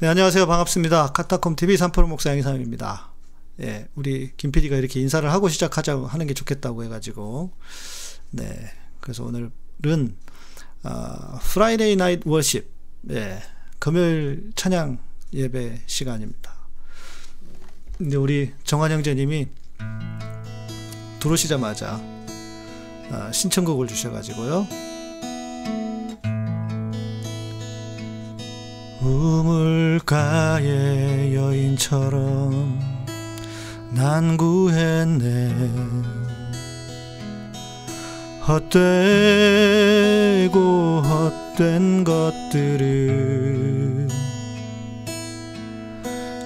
네, 안녕하세요. 반갑습니다. 카타콤 TV 3프로 목사 양이삼입니다. 예, 우리 김 PD가 이렇게 인사를 하고 시작하자고 하는 게 좋겠다고 해가지고, 네, 그래서 오늘은, 어, Friday night worship, 예, 금요일 찬양 예배 시간입니다. 근데 우리 정한 형제님이 들어오시자마자 어, 신청곡을 주셔가지고요. 우물가의 여인처럼 난 구했네. 헛되고 헛된 것들을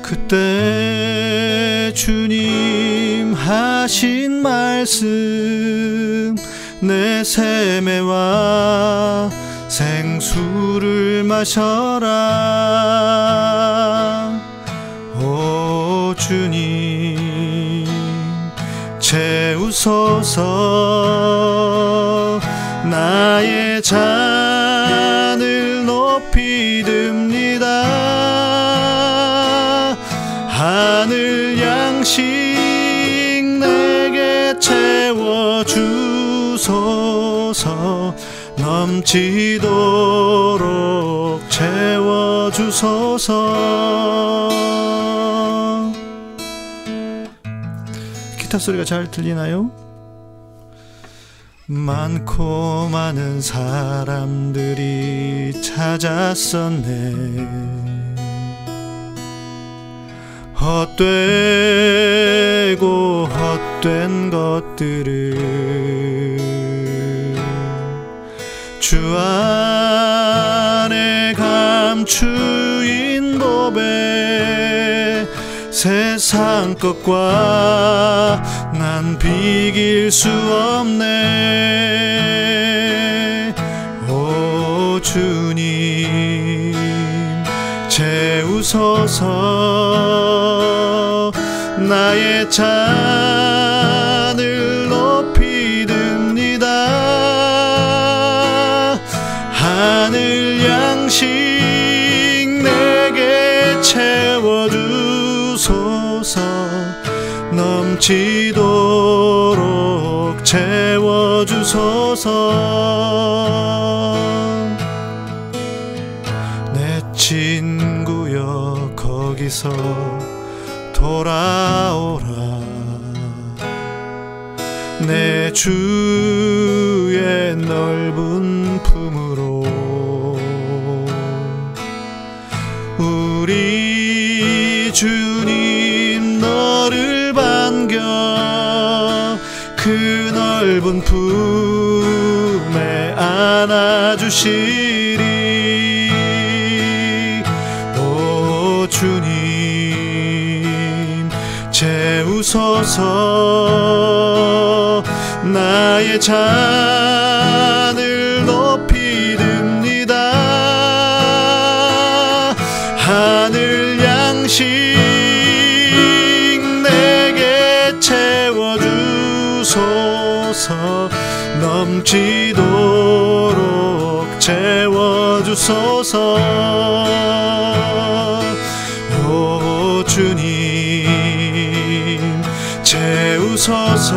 그때 주님 하신 말씀 내 세매와 생수를 마셔라. 오 주님 채우소서. 나의 잔을 높이 듭니다. 하늘 양식 내게 채워주소서. 넘치도록 채워주소서 기타 소리가 잘 들리나요? 많고 많은 사람들이 찾았었네 헛되고 헛된 것들을 주 안에 감추 인 법에 세상 것과 난 비길 수 없네. 오 주님 채우소서. 나의 잔 채워주소서. 내 친구여 거기서 돌아오라. 내 주의 넓은 품으로 우리 주님 너를 반겨 그 넓은 안아 주시리. 오 주님 채우소서. 나의 잔 채워주소서. 오 주님 채우소서.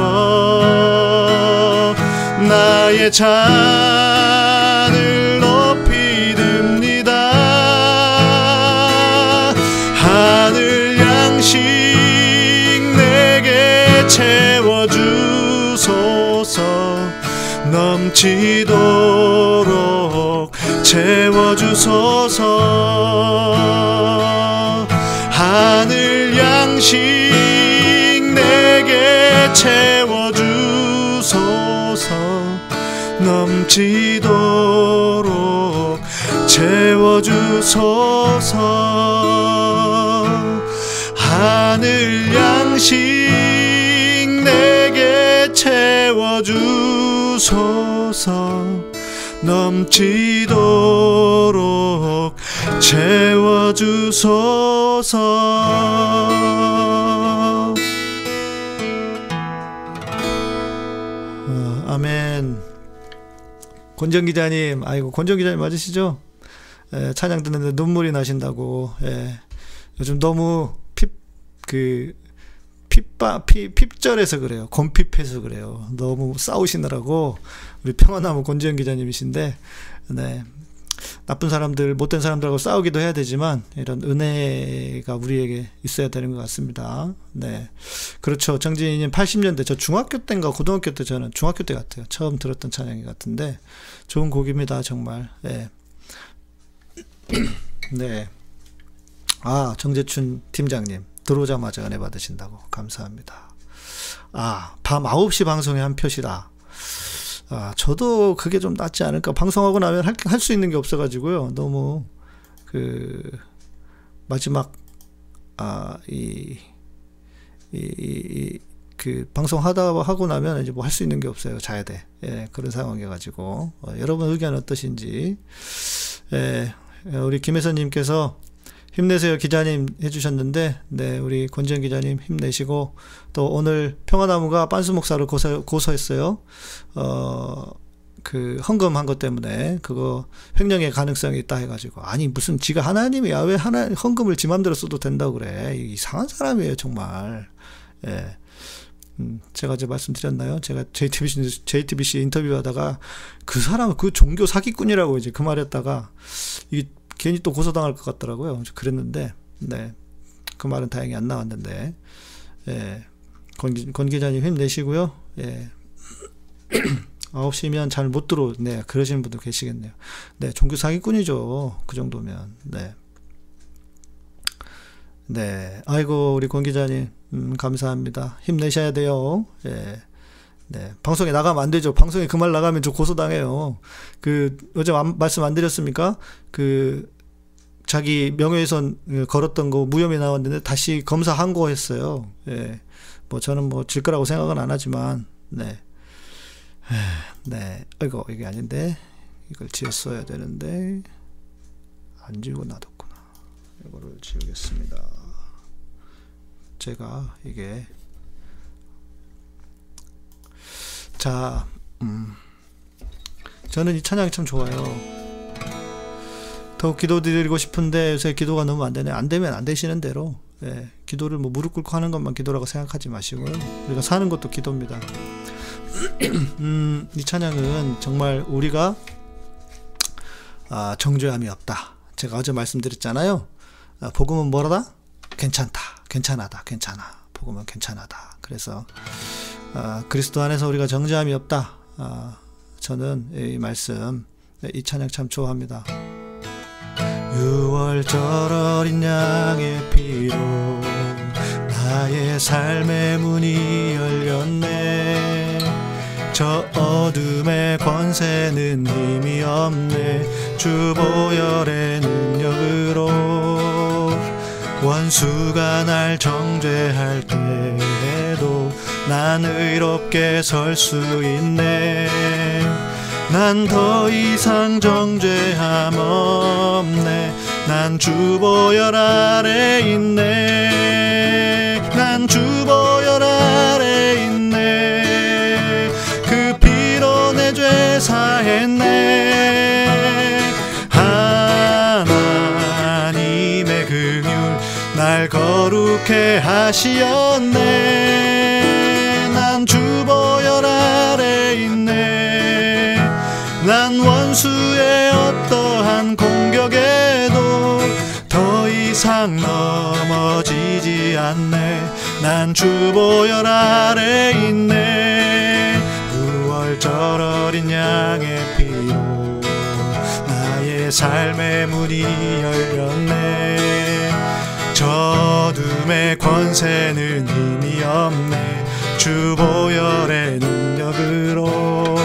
나의 잔을 높이 듭니다. 하늘 양식 내게 채워주소서. 넘치도 주소서. 하늘 양식 내게 채워주소서. 넘치도록 채워주소서. 어, 아멘. 권정 기자님 아이고 권정 기자님 맞으시죠? 예, 찬양 듣는데 눈물이 나신다고. 예. 요즘 너무 핍, 그, 핍바, 피, 핍절해서 그래요. 곰핍해서 그래요. 너무 싸우시느라고 우리 평화나무 권지현 기자님이신데, 네. 나쁜 사람들, 못된 사람들하고 싸우기도 해야 되지만, 이런 은혜가 우리에게 있어야 되는 것 같습니다. 네. 그렇죠. 정진이님 80년대, 저 중학교 때인가 고등학교 때 저는 중학교 때 같아요. 처음 들었던 찬양이 같은데, 좋은 곡입니다. 정말. 네. 네. 아, 정재춘 팀장님. 들어오자마자 은혜 받으신다고. 감사합니다. 아, 밤 9시 방송에 한 표시다. 아, 저도 그게 좀 낫지 않을까. 방송하고 나면 할 수 있는 게 없어가지고요. 너무, 그, 마지막, 아, 이, 이, 이, 그, 방송하다 하고 나면 이제 뭐 할 수 있는 게 없어요. 자야 돼. 예, 그런 상황이어가지고. 어, 여러분 의견 어떠신지. 예, 우리 김혜선님께서 힘내세요. 기자님 해주셨는데 네 우리 권지현 기자님 힘내시고 또 오늘 평화나무가 빤수 목사를 고소, 고소했어요. 어 그 헌금한 것 때문에 그거 횡령의 가능성이 있다 해가지고. 아니 무슨 지가 하나님이야. 왜 하나 헌금을 지 맘대로 써도 된다고 그래. 이상한 사람이에요 정말. 예. 음, 제가 이제 말씀드렸나요? 제가 JTBC, JTBC 인터뷰 하다가 그 사람은 그 종교 사기꾼이라고 이제 그 말했다가 이 괜히 또 고소당할 것 같더라고요. 그랬는데, 네. 그 말은 다행히 안 나왔는데, 예. 권, 권 기자님 힘내시고요. 예. 9시면 잘 못 들어, 네. 그러시는 분도 계시겠네요. 네. 종교 사기꾼이죠. 그 정도면. 네. 네. 아이고, 우리 권 기자님, 음, 감사합니다. 힘내셔야 돼요. 예. 네. 방송에 나가면 안 되죠. 방송에 그 말 나가면 저 고소당해요. 그, 어제 말씀 안 드렸습니까? 그, 자기 명예훼손 걸었던 거 무혐의 나왔는데 다시 검사 항고했어요. 예. 뭐 저는 뭐 질 거라고 생각은 안 하지만, 네. 네. 아이고, 이게 아닌데. 이걸 지었어야 되는데, 안 지우고 놔뒀구나. 이거를 지우겠습니다. 제가 이게 자, 음, 저는 이 찬양이 참 좋아요. 더 기도드리고 싶은데 요새 기도가 너무 안 되네. 안 되면 안 되시는 대로 예, 기도를 뭐 무릎 꿇고 하는 것만 기도라고 생각하지 마시고요. 우리가 사는 것도 기도입니다. 음, 이 찬양은 정말 우리가 아, 정죄함이 없다. 제가 어제 말씀드렸잖아요. 아, 복음은 뭐라다? 괜찮다. 괜찮하다. 괜찮아. 복음은 괜찮하다. 그래서 아, 그리스도 안에서 우리가 정죄함이 없다. 아, 저는 이 말씀, 이 찬양 참 좋아합니다. 6월절 어린 양의 피로 나의 삶의 문이 열렸네 저 어둠의 권세는 힘이 없네 주 보혈의 능력으로 원수가 날 정죄할 때에도 난 의롭게 설 수 있네. 난 더 이상 정죄함 없네. 난 주보혈 아래 있네. 난 주보혈 아래 있네. 그 피로 내 죄 사했네 날 거룩해 하시었네. 주보혈 아래 있네. 난 원수의 어떠한 공격에도 더 이상 넘어지지 않네. 난 주보혈 아래 있네. 9월절 어린 양의 피로 나의 삶의 문이 열렸네 저둠의 권세는 힘이 없네. 주 보혈의 능력으로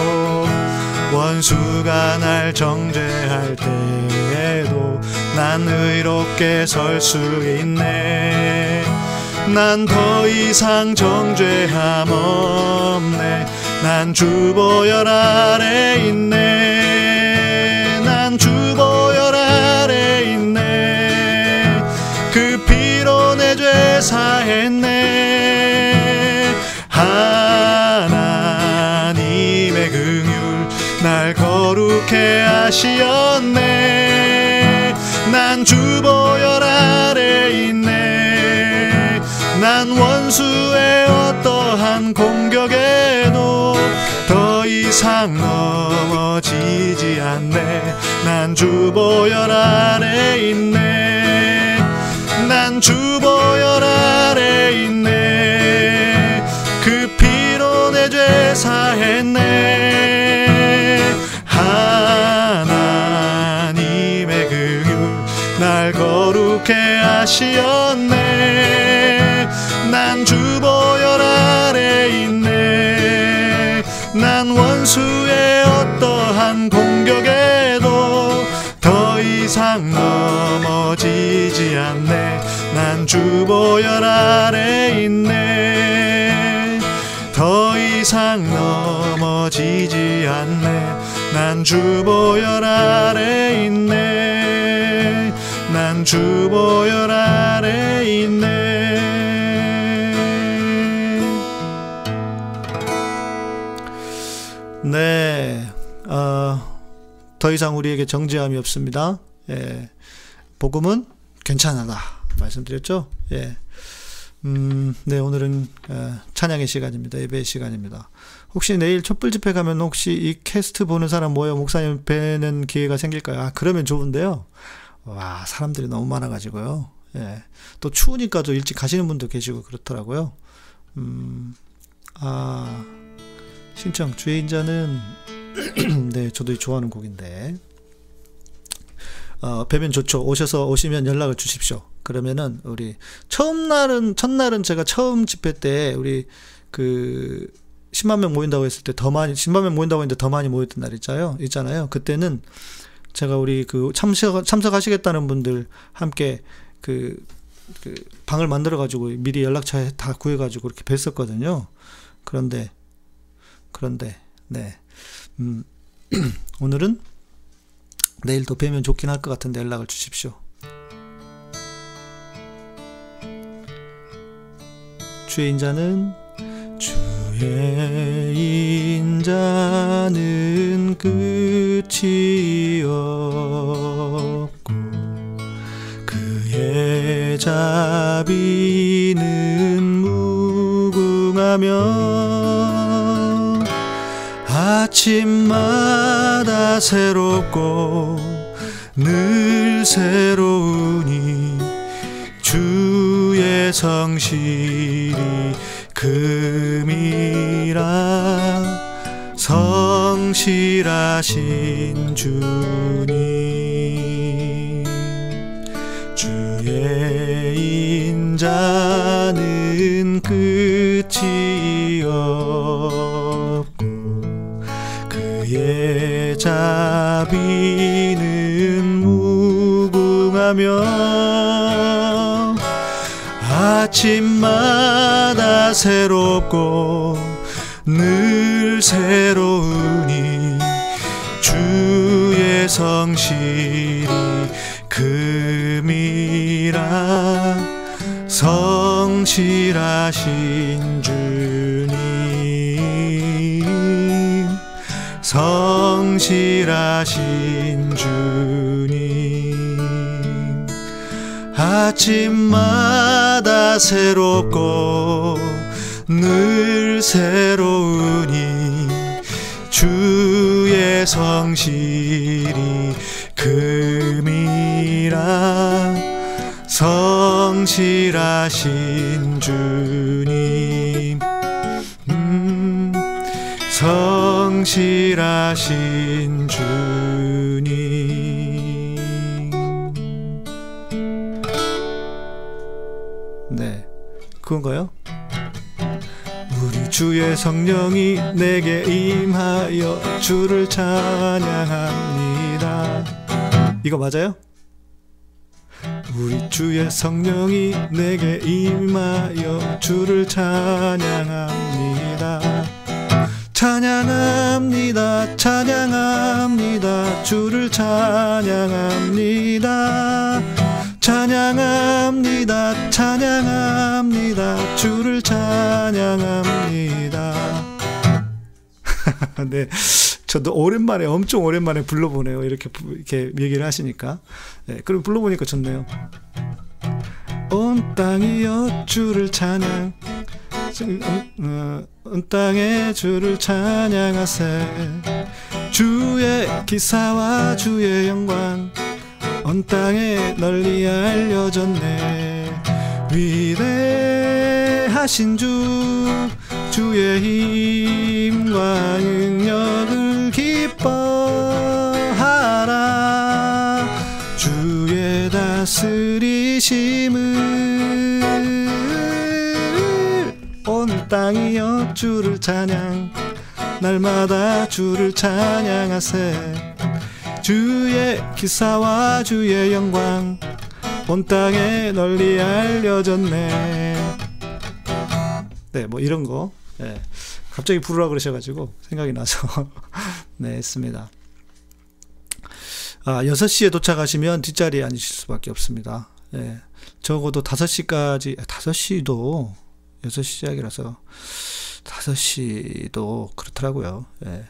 원수가 날 정죄할 때에도 난 의롭게 설 수 있네. 난 더 이상 정죄함 없네. 난 주 보혈 아래 있네 사했네. 하나님의 긍휼 날 거룩해 하시었네. 난 주보혈 아래 있네. 난 원수의 어떠한 공격에도 더 이상 넘어지지 않네. 난 주보혈 아래 있네 난 주보혈 아래 있네. 그 피로 내 죄 사했네. 하나님의 긍휼 날 거룩해 하시었네. 난 주보혈 아래 있네. 난 원수의 어떠한 공격에도 더 이상 넘어지지 않네 난 주보혈 아래 있네. 더 이상 넘어지지 않네. 난 주보혈 아래 있네. 난 주보혈 아래 있네. 네, 어, 더 이상 우리에게 정죄함이 없습니다. 예, 복음은 괜찮다 말씀드렸죠. 예, 음, 네 오늘은 어, 찬양의 시간입니다. 예배의 시간입니다. 혹시 내일 촛불 집회 가면 혹시 이 캐스트 보는 사람 모여 목사님 뵈는 기회가 생길까요? 아 그러면 좋은데요. 와 사람들이 너무 많아가지고요. 예, 또 추우니까 도 일찍 가시는 분도 계시고 그렇더라고요. 음, 아. 신청 주의 인자는 네 저도 좋아하는 곡인데 어, 뵈면 좋죠. 오셔서 오시면 연락을 주십시오. 그러면은 우리 처음 날은 첫날은 제가 처음 집회 때 우리 그 10만 명 모인다고 했을 때 더 많이 10만 명 모인다고 했는데 더 많이 모였던 날 있잖아요. 있잖아요. 그때는 제가 우리 그 참석 참석하시겠다는 분들 함께 그, 그 방을 만들어 가지고 미리 연락처 다 구해 가지고 이렇게 뵀었거든요. 그런데 그런데 네 음, 오늘은 내일 또 뵈면 좋긴 할 것 같은데 연락을 주십시오. 주의 인자는 주의 인자는 끝이 없고 그의 자비는 무궁하며 아침마다 새롭고 늘 새로우니 주의 성실이 금이라 성실하신 주님. 주의 인자는 끝이 하며 아침마다 새롭고 늘 새로우니 주의 성실이 금이라 성실하신 주님. 성실하신 주님 아침마다 새롭고 늘 새로우니 주의 성실이 금이라 성실하신 주님. 음, 성실하신 그건가요? 우리 주의 성령이 내게 임하여 주를 찬양합니다. 이거 맞아요? 우리 주의 성령이 내게 임하여 주를 찬양합니다. 찬양합니다. 찬양합니다. 주를 찬양합니다. 찬양합니다. 찬양합니다. 주를 찬양합니다. 네. 저도 오랜만에 엄청 오랜만에 불러보네요. 이렇게 이렇게 얘기를 하시니까. 네, 그럼 불러보니까 좋네요. 온 땅이 여 주를 찬양 어, 온 땅에 주를 찬양하세 주의 기사와 주의 영광 온 땅에 널리 알려졌네. 위대하신 주 주의 힘과 능력을 기뻐하라. 주의 다스리심을 온 땅이여 주를 찬양 날마다 주를 찬양하세 주의 기사와 주의 영광 온 땅에 널리 알려졌네 네, 뭐 이런 거. 네. 갑자기 부르라 그러셔가지고 생각이 나서 네, 했습니다. 아, 6시에 도착하시면 뒷자리에 앉으실 수밖에 없습니다. 예. 적어도 5시까지, 5시도 6시 시작이라서 5시도 그렇더라고요. 예.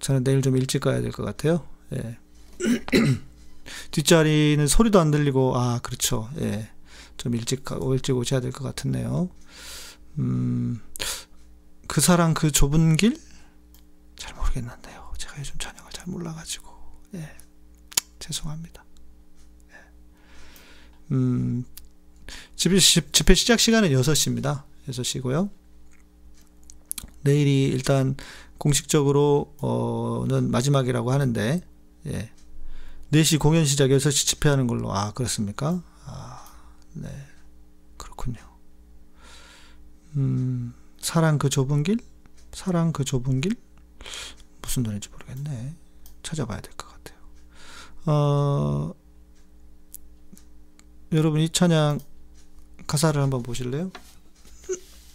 저는 내일 좀 일찍 가야 될 것 같아요. 예. 뒷자리는 소리도 안 들리고, 아, 그렇죠. 예. 좀 일찍, 일찍 오셔야 될 것 같은데요. 음, 그 사랑 그 좁은 길? 잘 모르겠는데요. 제가 요즘 찬양을 잘 몰라가지고, 예. 죄송합니다. 예. 음, 집회, 집회 시작 시간은 6시입니다. 6시고요. 내일이 일단 공식적으로, 어는 마지막이라고 하는데, 예. 4시 공연 시작 6시 집회하는 걸로, 아, 그렇습니까? 아, 네. 그렇군요. 음, 사랑 그 좁은 길? 사랑 그 좁은 길? 무슨 노래인지 모르겠네. 찾아봐야 될 것 같아요. 어, 여러분 이 찬양 가사를 한번 보실래요?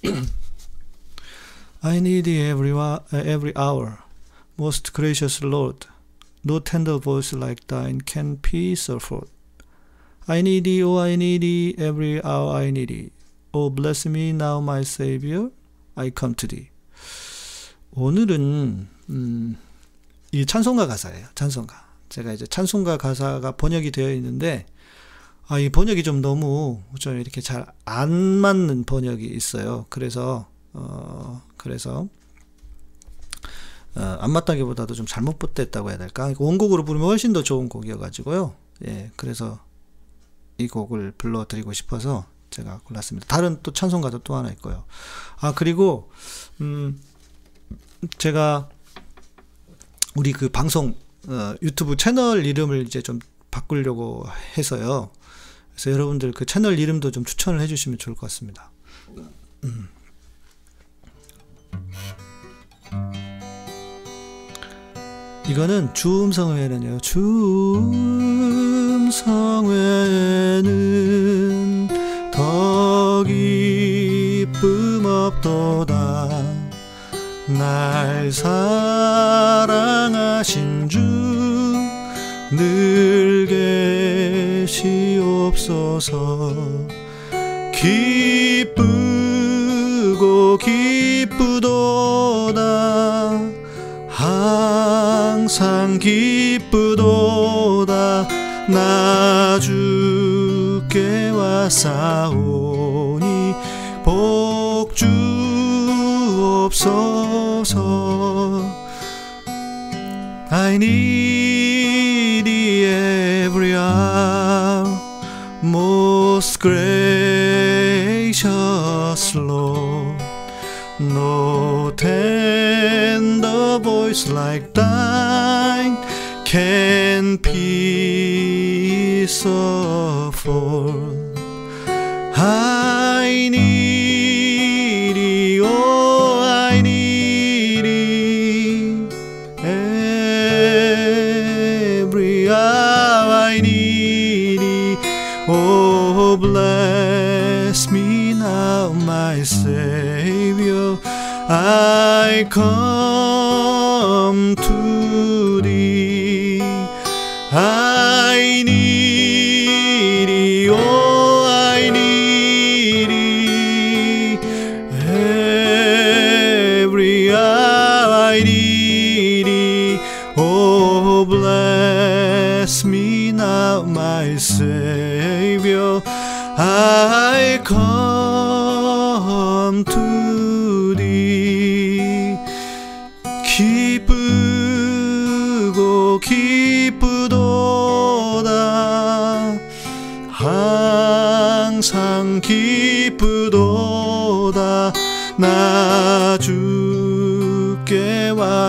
I need every, every hour, most gracious Lord. No tender voice like thine can peace afford. I need thee, oh I need thee, every hour I need thee. Oh bless me now my Savior, I come to thee. 오늘은 음, 이 찬송가 가사예요. 찬송가. 제가 이제 찬송가 가사가 번역이 되어 있는데 아, 이 번역이 좀 너무 좀 이렇게 잘 안 맞는 번역이 있어요. 그래서 어 그래서 어, 안 맞다기보다도 좀 잘못 됐다고 해야 될까? 원곡으로 부르면 훨씬 더 좋은 곡이어가지고요. 예, 그래서 이 곡을 불러드리고 싶어서 제가 골랐습니다. 다른 또 찬송가도 또 하나 있고요. 아 그리고 음 제가 우리 그 방송 어, 유튜브 채널 이름을 이제 좀 바꾸려고 해서요. 그래서 여러분들 그 채널 이름도 좀 추천을 해주시면 좋을 것 같습니다. 음. 이거는 주음성회는요. 주음성회는 더 기쁨 없도다. 날 사랑하신 주 늘 계시옵소서 기 peace afford. I need thee, oh, I need thee. Every hour I need thee. Oh, bless me now, my Savior. I come to thee. I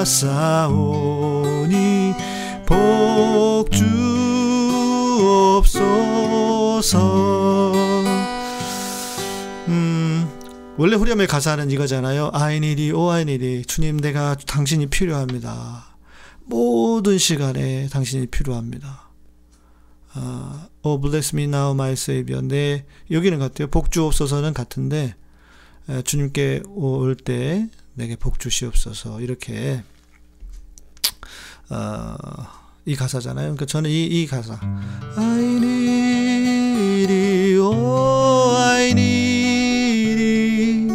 주께 왔사오니 복주 없소서. 음 원래 후렴의 가사는 이거잖아요. I need you, oh I need you 주님 내가 당신이 필요합니다. 모든 시간에 당신이 필요합니다. 아, Oh bless me now my savior. 네 여기는 같아요. 복주옵소서는 같은데 에, 주님께 올 때 내게 복주시옵소서. 이렇게 어, 이 가사잖아요 그러니까 저는 이, 이 가사 I need you oh I need you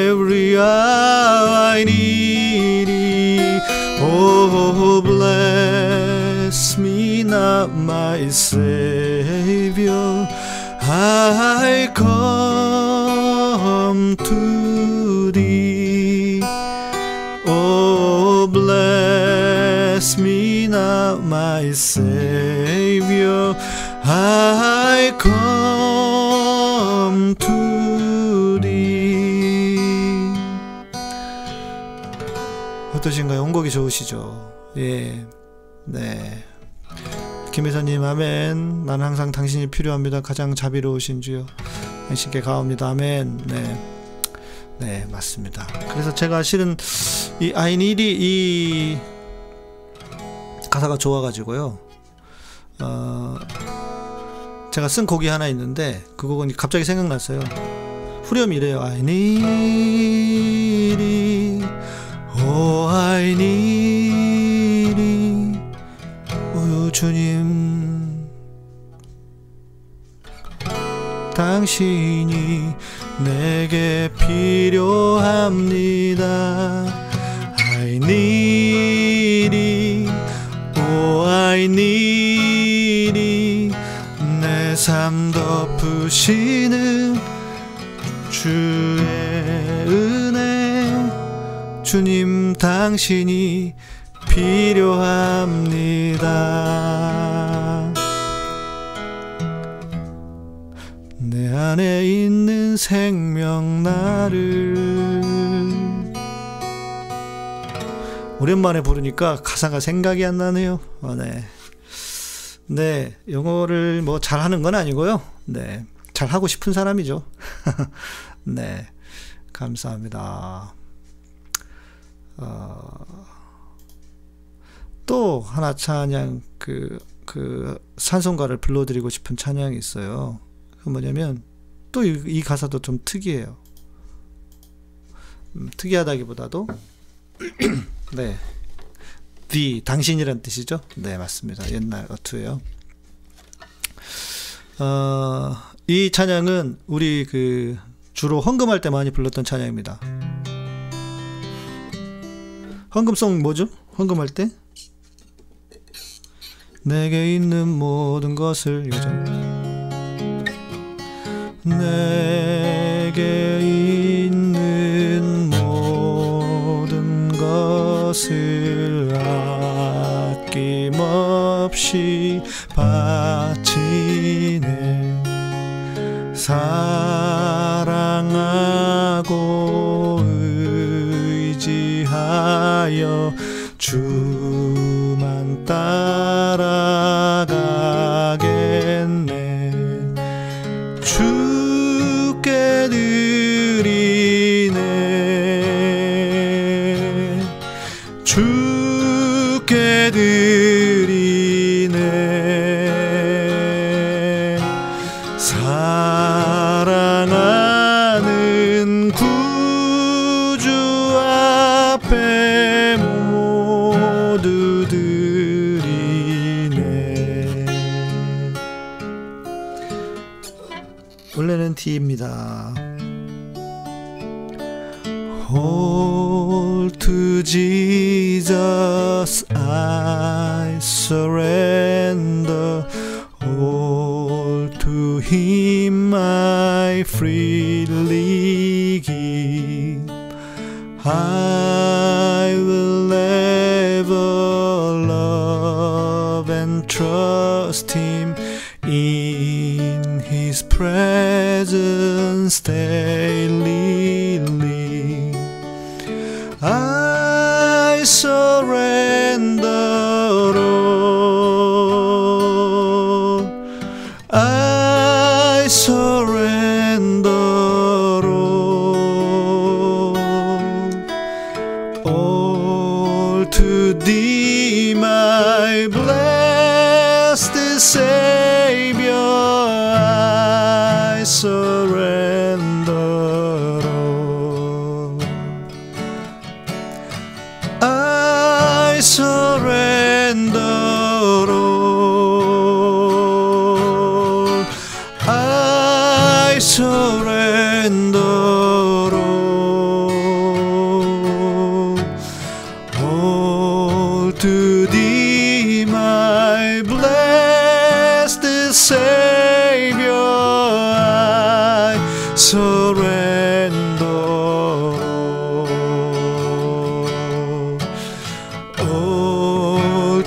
every hour I need you oh bless me now my savior I come to now my savior I come to thee 어떠신가요? 온곡이 좋으시죠? 예. 네. 김혜선님, 아멘. 나는 항상 당신이 필요합니다. 가장 자비로우신 주요. 당신께 가옵니다. 아멘. 네. 네, 맞습니다. 그래서 제가 실은 이 I need 이 가사가 좋아가지고요. 어, 제가 쓴 곡이 하나 있는데 그 곡은 갑자기 생각났어요. 후렴이 이래요. I need it. Oh, I need it. 오, 주님. 당신이 내게 필요합니다. Need it. 내삶 덮으시는 주의 은혜. 주님, 당신이 필요합니다. 내 안에 있는 생명 나를 오랜만에 부르니까 가사가 생각이 안 나네요. 어, 네. 네, 영어를 뭐 잘하는 건 아니고요. 네, 잘하고 싶은 사람이죠. 네, 감사합니다. 어, 또 하나 찬양 그, 그 산송가를 불러드리고 싶은 찬양이 있어요. 그 뭐냐면 또이 가사도 좀 특이해요. 음, 특이하다기보다도 네. the 당신이란 뜻이죠. 네, 맞습니다. 옛날 어투예요. 어, 이 찬양은 우리 그 주로 헌금할 때 많이 불렀던 찬양입니다. 헌금송 뭐죠? 헌금할 때? 내게 있는 모든 것을 이거죠. 내게 것을 아낌없이 바치네. 사랑하고 의지하여 주만 따 his presence daily. I surrender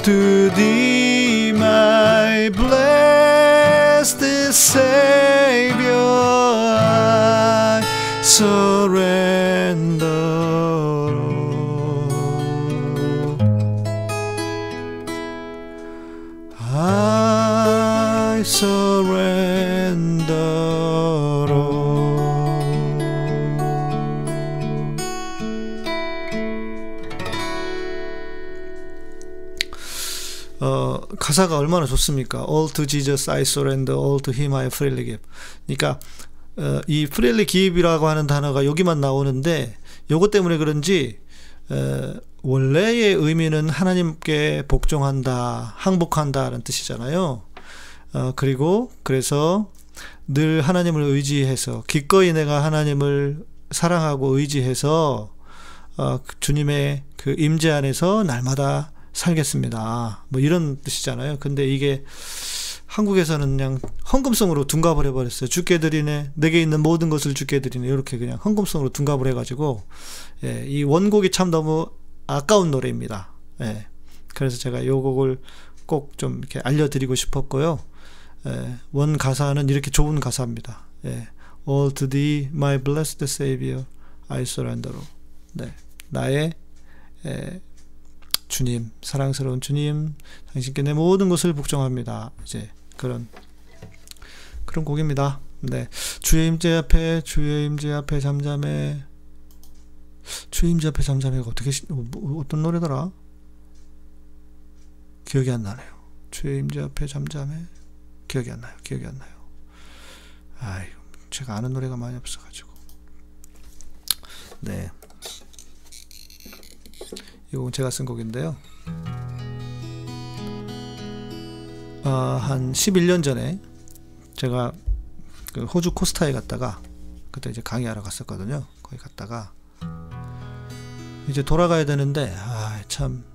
to thee, my blessed Savior, I surrender. 가사가 얼마나 좋습니까? All to Jesus I surrender, all to Him I freely give. 그러니까 어, 이 freely give이라고 하는 단어가 여기만 나오는데 요것 때문에 그런지 어, 원래의 의미는 하나님께 복종한다, 항복한다는 뜻이잖아요. 어, 그리고 그래서 늘 하나님을 의지해서 기꺼이 내가 하나님을 사랑하고 의지해서 어, 그 주님의 그 임재 안에서 날마다 살겠습니다. 뭐 이런 뜻이잖아요. 근데 이게 한국에서는 그냥 헌금성으로 둔갑을 해버렸어요. 주께 드리네, 내게 있는 모든 것을 주께 드리네. 이렇게 그냥 헌금성으로 둔갑을 해가지고, 예, 이 원곡이 참 너무 아까운 노래입니다. 예, 그래서 제가 요 곡을 꼭 좀 이렇게 알려드리고 싶었고요. 예, 원 가사는 이렇게 좋은 가사입니다. 예, All to thee, my blessed Savior, I surrender. 네, 나의 예, 주님, 사랑스러운 주님, 당신께 내 모든 것을 복종합니다. 이제 그런 그런 곡입니다. 네, 주의 임재 앞에 주의 임재 앞에 잠잠해 주의 임재 앞에 잠잠해가 어떻게 시- 어, 뭐, 어떤 노래더라? 기억이 안 나네요. 주의 임재 앞에 잠잠해 기억이 안 나요. 기억이 안 나요. 아이, 제가 아는 노래가 많이 없어가지고. 네. 이 곡은 제가 쓴 곡인데요. 아, 한 11년 전에 제가 그 호주 코스타에 갔다가 그때 이제 강의하러 갔었거든요. 거기 갔다가 이제 돌아가야 되는데 아, 참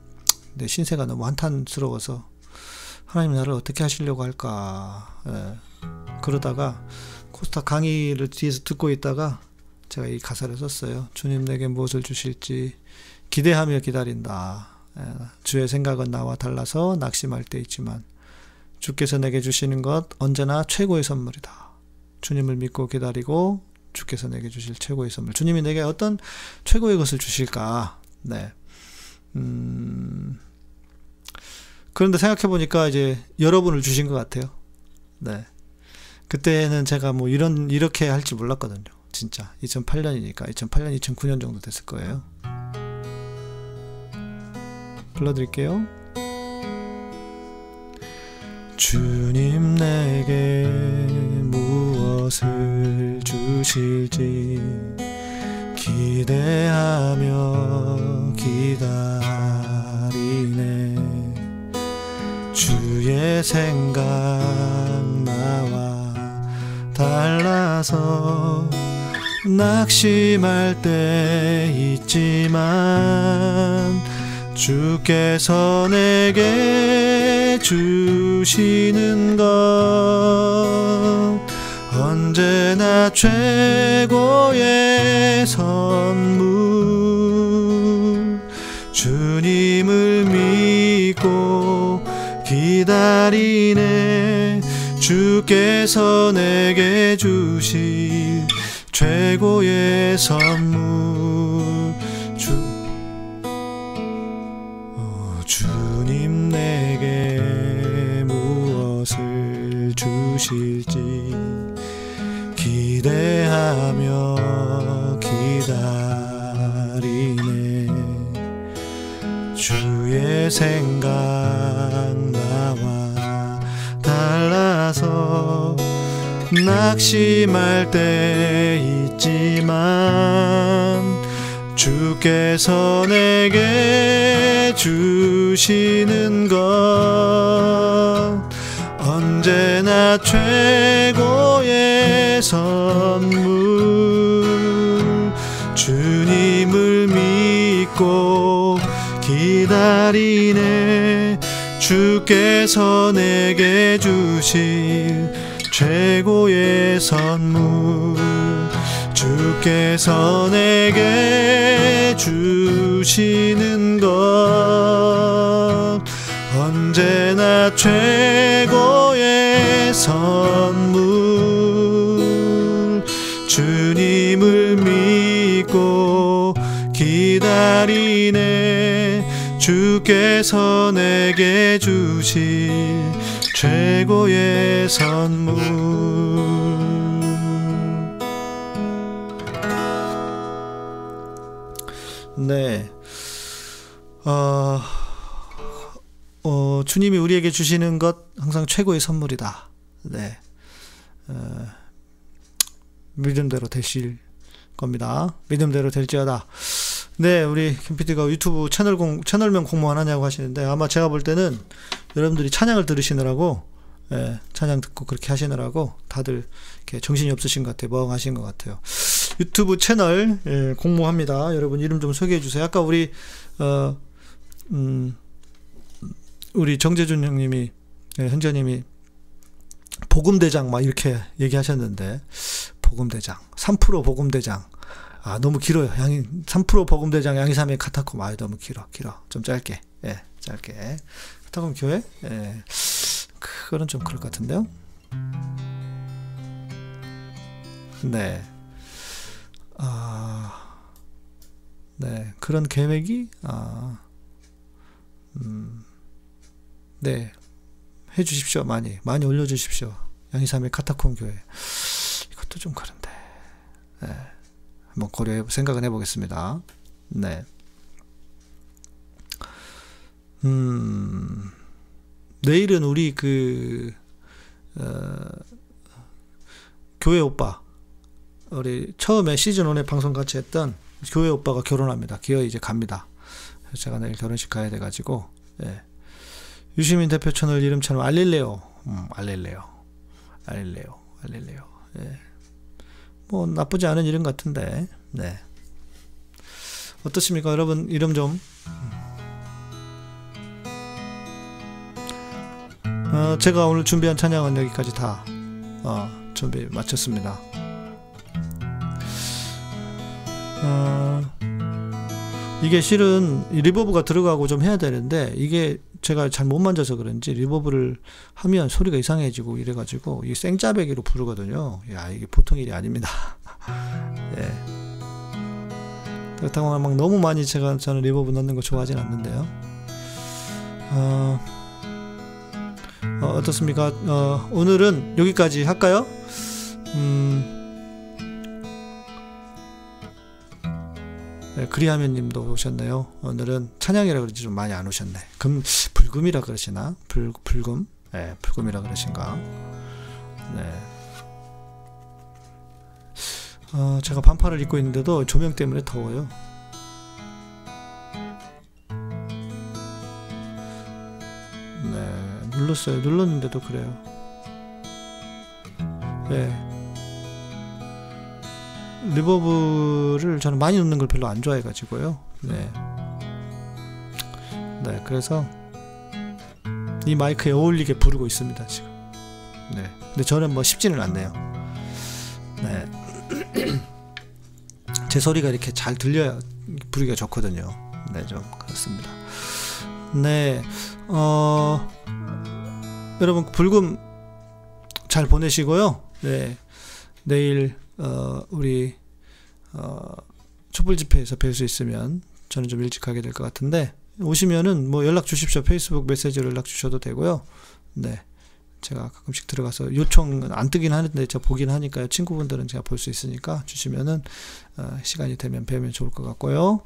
내 신세가 너무 한탄스러워서 하나님 나를 어떻게 하시려고 할까 예. 그러다가 코스타 강의를 뒤에서 듣고 있다가 제가 이 가사를 썼어요. 주님 내게 무엇을 주실지 기대하며 기다린다. 예, 주의 생각은 나와 달라서 낙심할 때 있지만 주께서 내게 주시는 것 언제나 최고의 선물이다. 주님을 믿고 기다리고 주께서 내게 주실 최고의 선물. 주님이 내게 어떤 최고의 것을 주실까? 네. 음, 그런데 생각해 보니까 이제 여러분을 주신 것 같아요. 네. 그때는 제가 뭐 이런, 이렇게 할 줄 몰랐거든요. 진짜. 2008년이니까. 2008년, 2009년 정도 됐을 거예요. 불러드릴게요. 주님 내게 무엇을 주실지 기대하며 기다리네 주의 생각 나와 달라서 낙심할 때 있지만 주께서 내게 주시는 것 언제나 최고의 선물. 주님을 믿고 기다리네. 주께서 내게 주실 최고의 선물 주의 생각 나와 달라서 낙심할 때 있지만 주께서 내게 주시는 것 언제나 최고의 선물 주님을 믿고 기다리네. 주께서 내게 주실 최고의 선물. 주께서 내게 주시는 것 언제나 최고의 선물. 주님을 믿고 기다리네 주께서 내게 주실 최고의 선물 네. 어, 어, 주님이 우리에게 주시는 것 항상 최고의 선물이다. 네. 어, 믿음대로 되실 겁니다. 믿음대로 될지어다. 네, 우리 김PD가 유튜브 채널 공, 채널명 공모 안 하냐고 하시는데 아마 제가 볼 때는 여러분들이 찬양을 들으시느라고 예, 찬양 듣고 그렇게 하시느라고 다들 이렇게 정신이 없으신 것 같아요. 멍하신 것 같아요. 유튜브 채널 예, 공모합니다. 여러분 이름 좀 소개해 주세요. 아까 우리 어, 음, 우리 정재준 형님이 예, 현재님이 보금대장 막 이렇게 얘기하셨는데 보금대장 3% 보금대장 아 너무 길어요. 양이 3% 보금대장 양이삼의 카타콤 아 너무 길어 길어 좀 짧게 예 짧게 카타콤 교회 예 그거는 좀 그럴 것 같은데요. 네. 아, 네. 그런 계획이, 아, 음, 네. 해 주십시오. 많이. 많이 올려주십시오. 양이삼의 카타콤 교회. 이것도 좀 그런데. 네. 한번 고려해, 생각은 해보겠습니다. 네. 음, 내일은 우리 그, 어, 교회 오빠, 우리 처음에 시즌 1에 방송 같이 했던 교회 오빠가 결혼합니다. 기어 이제 갑니다. 제가 내일 결혼식 가야 돼가지고, 예. 유시민 대표 채널 이름처럼 알릴레오, 음, 알릴레오, 알릴레오, 알릴레오, 예. 뭐 나쁘지 않은 이름 같은데, 네. 어떻습니까? 여러분, 이름 좀. 어, 제가 오늘 준비한 찬양은 여기까지 다 어, 준비 마쳤습니다. 어, 이게 실은 reverb가 들어가고 좀 해야 되는데 이게 제가 잘 못 만져서 그런지 reverb를 하면 소리가 이상해지고 이래가지고 이 생짜배기로 부르거든요. 야 이게 보통 일이 아닙니다. 예. 그렇다고 막 너무 많이 제가 저는 reverb 넣는 거 좋아하진 않는데요. 어, 어, 어떻습니까? 어, 오늘은 여기까지 할까요? 음, 네, 그리하면 님도 오셨네요. 오늘은 찬양이라 그러지 좀 많이 안 오셨네. 금, 불금이라 그러시나? 불, 불금? 네, 불금이라 그러신가? 네. 어, 제가 반팔을 입고 있는데도 조명 때문에 더워요. 네, 눌렀어요. 눌렀는데도 그래요. 네. 리버브를 저는 많이 넣는 걸 별로 안 좋아해가지고요. 네. 네, 그래서 이 마이크에 어울리게 부르고 있습니다, 지금. 네. 근데 저는 뭐 쉽지는 않네요. 네. 제 소리가 이렇게 잘 들려야 부르기가 좋거든요. 네, 좀 그렇습니다. 네, 어, 여러분 불금 잘 보내시고요. 네, 내일 어, 우리 어, 촛불 집회에서 뵐 수 있으면 저는 좀 일찍 가게 될 것 같은데 오시면은 뭐 연락 주십시오. 페이스북 메시지로 연락 주셔도 되고요. 네. 제가 가끔씩 들어가서 요청은 안 뜨긴 하는데 제가 보긴 하니까요. 친구분들은 제가 볼 수 있으니까 주시면은 어, 시간이 되면 뵈면 좋을 것 같고요.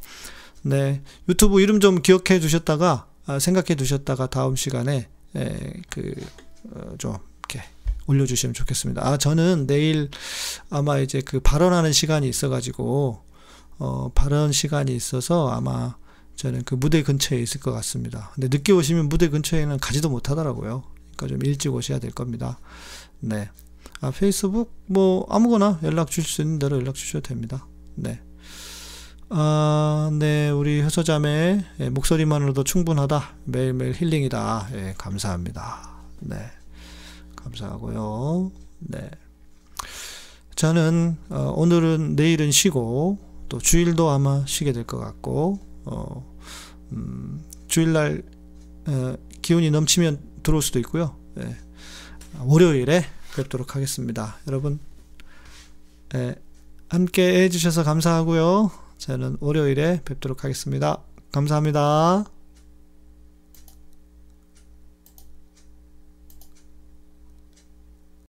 네. 유튜브 이름 좀 기억해 두셨다가 아, 생각해 두셨다가 다음 시간에 에, 그, 어, 좀 이렇게 올려주시면 좋겠습니다. 아, 저는 내일 아마 이제 그 발언하는 시간이 있어가지고, 어, 발언 시간이 있어서 아마 저는 그 무대 근처에 있을 것 같습니다. 근데 늦게 오시면 무대 근처에는 가지도 못하더라고요. 그러니까 좀 일찍 오셔야 될 겁니다. 네. 아, 페이스북 뭐 아무거나 연락 주실 수 있는 대로 연락 주셔도 됩니다. 네. 아, 네, 우리 효소자매 예, 목소리만으로도 충분하다. 매일매일 힐링이다. 예, 감사합니다. 네. 감사하고요. 네. 저는 어, 오늘은 내일은 쉬고 또 주일도 아마 쉬게 될 것 같고 어, 음, 주일날 어, 기운이 넘치면 들어올 수도 있고요. 예. 월요일에 뵙도록 하겠습니다. 여러분 예, 함께 해주셔서 감사하고요. 저는 월요일에 뵙도록 하겠습니다. 감사합니다.